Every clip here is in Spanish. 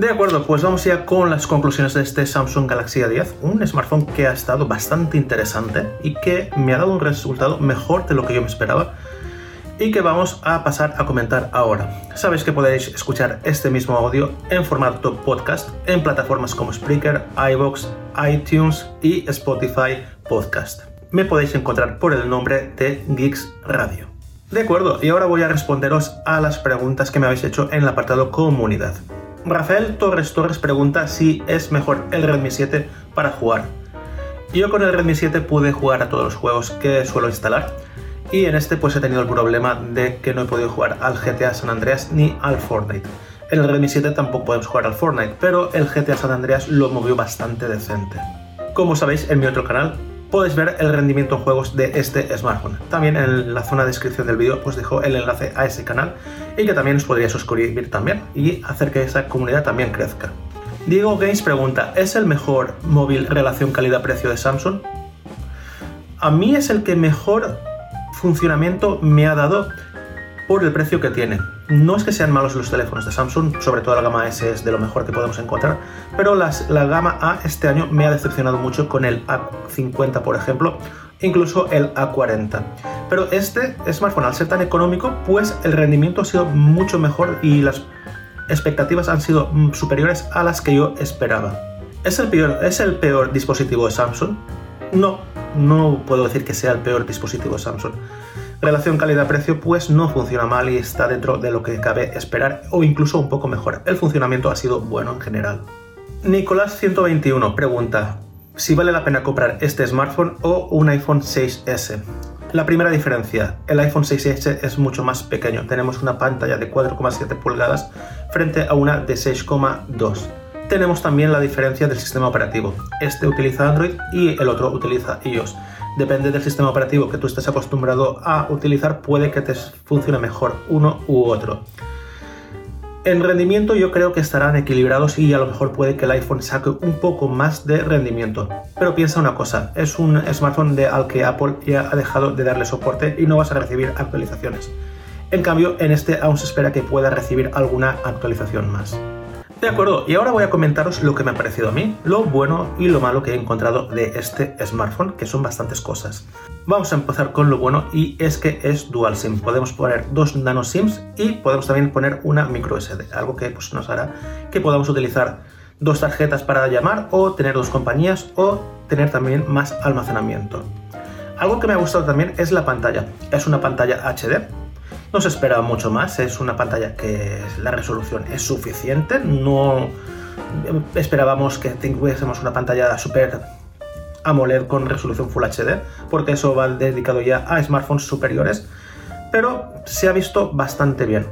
De acuerdo, pues vamos ya con las conclusiones de este Samsung Galaxy A10, un smartphone que ha estado bastante interesante y que me ha dado un resultado mejor de lo que yo me esperaba y que vamos a pasar a comentar ahora. Sabéis que podéis escuchar este mismo audio en formato podcast en plataformas como Spreaker, iVoox, iTunes y Spotify Podcast. Me podéis encontrar por el nombre de Geeks Radio. De acuerdo, y ahora voy a responderos a las preguntas que me habéis hecho en el apartado comunidad. Rafael Torres Torres pregunta si es mejor el Redmi 7 para jugar. Yo con el Redmi 7 pude jugar a todos los juegos que suelo instalar y en este pues he tenido el problema de que no he podido jugar al GTA San Andreas ni al Fortnite. En el Redmi 7 tampoco podemos jugar al Fortnite, pero el GTA San Andreas lo movió bastante decente. Como sabéis, en mi otro canal podéis ver el rendimiento en juegos de este smartphone. También en la zona de descripción del vídeo os dejo el enlace a ese canal y que también os podría suscribir también y hacer que esa comunidad también crezca. Diego Games pregunta, ¿es el mejor móvil relación calidad-precio de Samsung? A mí es el que mejor funcionamiento me ha dado por el precio que tiene. No es que sean malos los teléfonos de Samsung, sobre todo la gama S es de lo mejor que podemos encontrar, pero la gama A este año me ha decepcionado mucho con el A50, por ejemplo, incluso el A40. Pero este smartphone, al ser tan económico, pues el rendimiento ha sido mucho mejor y las expectativas han sido mm, superiores a las que yo esperaba. ¿Es el peor, ¿es el peor dispositivo de Samsung? No, no puedo decir que sea el peor dispositivo de Samsung relación calidad-precio pues no funciona mal y está dentro de lo que cabe esperar o incluso un poco mejor. El funcionamiento ha sido bueno en general. Nicolás 121 pregunta si vale la pena comprar este smartphone o un iPhone 6S. La primera diferencia, el iPhone 6S es mucho más pequeño. Tenemos una pantalla de 4,7 pulgadas frente a una de 6,2. Tenemos también la diferencia del sistema operativo. Este utiliza Android y el otro utiliza iOS depende del sistema operativo que tú estés acostumbrado a utilizar, puede que te funcione mejor uno u otro. En rendimiento yo creo que estarán equilibrados y a lo mejor puede que el iPhone saque un poco más de rendimiento. Pero piensa una cosa, es un smartphone al que Apple ya ha dejado de darle soporte y no vas a recibir actualizaciones. En cambio, en este aún se espera que pueda recibir alguna actualización más. De acuerdo, y ahora voy a comentaros lo que me ha parecido a mí, lo bueno y lo malo que he encontrado de este smartphone, que son bastantes cosas. Vamos a empezar con lo bueno y es que es dual SIM. Podemos poner dos nano SIMs y podemos también poner una micro SD, algo que pues, nos hará que podamos utilizar dos tarjetas para llamar o tener dos compañías o tener también más almacenamiento. Algo que me ha gustado también es la pantalla. Es una pantalla HD, no se espera mucho más, es una pantalla que la resolución es suficiente, no esperábamos que tuviésemos una pantalla super AMOLED con resolución Full HD, porque eso va dedicado ya a smartphones superiores, pero se ha visto bastante bien.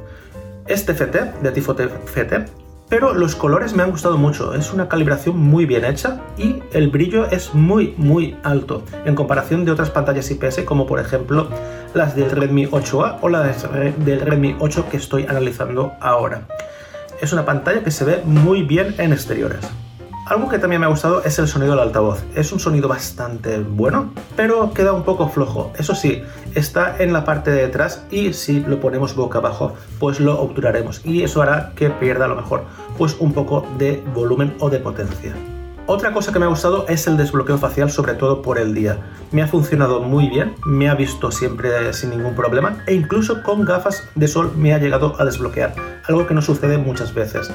Este FT, de Tifo FT, pero los colores me han gustado mucho, es una calibración muy bien hecha y el brillo es muy muy alto en comparación de otras pantallas IPS como por ejemplo las del Redmi 8A o las del Redmi 8 que estoy analizando ahora. Es una pantalla que se ve muy bien en exteriores. Algo que también me ha gustado es el sonido del altavoz. Es un sonido bastante bueno, pero queda un poco flojo. Eso sí, está en la parte de detrás y si lo ponemos boca abajo, pues lo obturaremos y eso hará que pierda a lo mejor pues un poco de volumen o de potencia. Otra cosa que me ha gustado es el desbloqueo facial, sobre todo por el día. Me ha funcionado muy bien, me ha visto siempre sin ningún problema e incluso con gafas de sol me ha llegado a desbloquear, algo que no sucede muchas veces.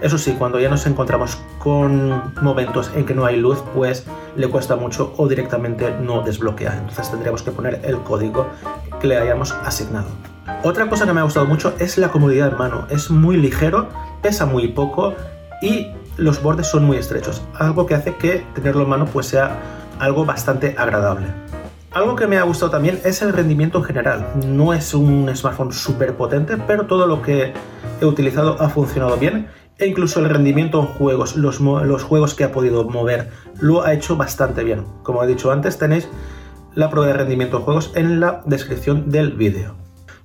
Eso sí, cuando ya nos encontramos con momentos en que no hay luz, pues le cuesta mucho o directamente no desbloquea. Entonces tendríamos que poner el código que le hayamos asignado. Otra cosa que me ha gustado mucho es la comodidad de mano. Es muy ligero, pesa muy poco y los bordes son muy estrechos. Algo que hace que tenerlo en mano pues sea algo bastante agradable. Algo que me ha gustado también es el rendimiento en general. No es un smartphone súper potente, pero todo lo que he utilizado ha funcionado bien e incluso el rendimiento en juegos, los, juegos que ha podido mover, lo ha hecho bastante bien. Como he dicho antes, tenéis la prueba de rendimiento en juegos en la descripción del vídeo.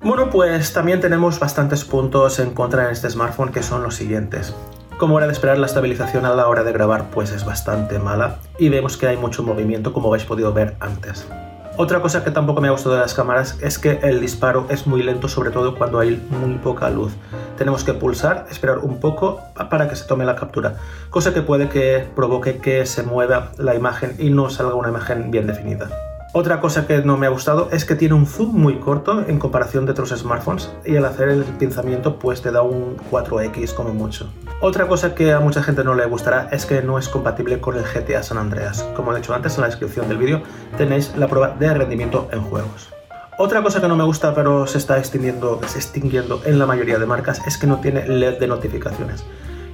Bueno, pues también tenemos bastantes puntos en contra en este smartphone que son los siguientes. Como era de esperar, la estabilización a la hora de grabar pues es bastante mala y vemos que hay mucho movimiento como habéis podido ver antes. Otra cosa que tampoco me ha gustado de las cámaras es que el disparo es muy lento, sobre todo cuando hay muy poca luz. Tenemos que pulsar, esperar un poco para que se tome la captura, cosa que puede que provoque que se mueva la imagen y no salga una imagen bien definida. Otra cosa que no me ha gustado es que tiene un zoom muy corto en comparación de otros smartphones y al hacer el pinzamiento pues te da un 4X como mucho. Otra cosa que a mucha gente no le gustará es que no es compatible con el GTA San Andreas. Como he dicho antes en la descripción del vídeo tenéis la prueba de rendimiento en juegos. Otra cosa que no me gusta pero se está extinguiendo, extinguiendo en la mayoría de marcas es que no tiene LED de notificaciones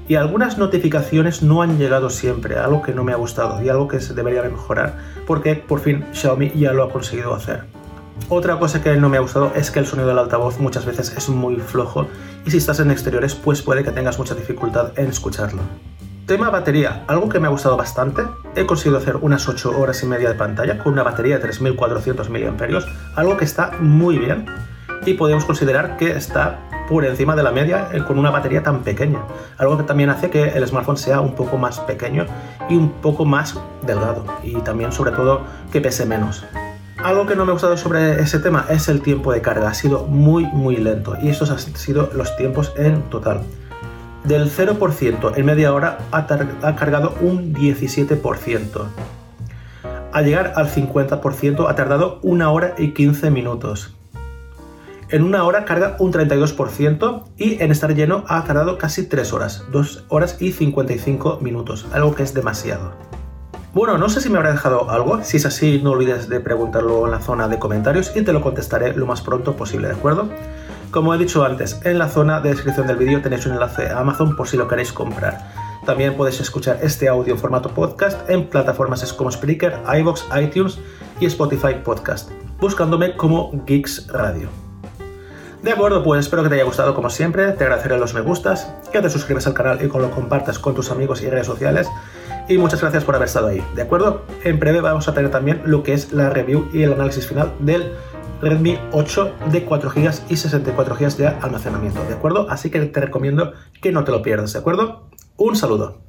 y algunas notificaciones no han llegado siempre, algo que no me ha gustado y algo que se debería mejorar porque por fin Xiaomi ya lo ha conseguido hacer. Otra cosa que no me ha gustado es que el sonido del altavoz muchas veces es muy flojo y si estás en exteriores pues puede que tengas mucha dificultad en escucharlo. Tema batería, algo que me ha gustado bastante. He conseguido hacer unas 8 horas y media de pantalla con una batería de 3400 mAh, algo que está muy bien y podemos considerar que está por encima de la media eh, con una batería tan pequeña. Algo que también hace que el smartphone sea un poco más pequeño y un poco más delgado. Y también sobre todo que pese menos. Algo que no me ha gustado sobre ese tema es el tiempo de carga. Ha sido muy muy lento. Y estos han sido los tiempos en total. Del 0% en media hora ha, ha cargado un 17%. Al llegar al 50% ha tardado una hora y 15 minutos. En una hora carga un 32% y en estar lleno ha tardado casi 3 horas, 2 horas y 55 minutos, algo que es demasiado. Bueno, no sé si me habrá dejado algo, si es así no olvides de preguntarlo en la zona de comentarios y te lo contestaré lo más pronto posible, ¿de acuerdo? Como he dicho antes, en la zona de descripción del vídeo tenéis un enlace a Amazon por si lo queréis comprar. También podéis escuchar este audio en formato podcast en plataformas como Spreaker, iVoox, iTunes y Spotify Podcast, buscándome como Geeks Radio. De acuerdo, pues espero que te haya gustado como siempre, te agradeceré los me gustas, que te suscribas al canal y que lo compartas con tus amigos y redes sociales. Y muchas gracias por haber estado ahí, ¿de acuerdo? En breve vamos a tener también lo que es la review y el análisis final del Redmi 8 de 4 GB y 64 GB de almacenamiento, ¿de acuerdo? Así que te recomiendo que no te lo pierdas, ¿de acuerdo? Un saludo.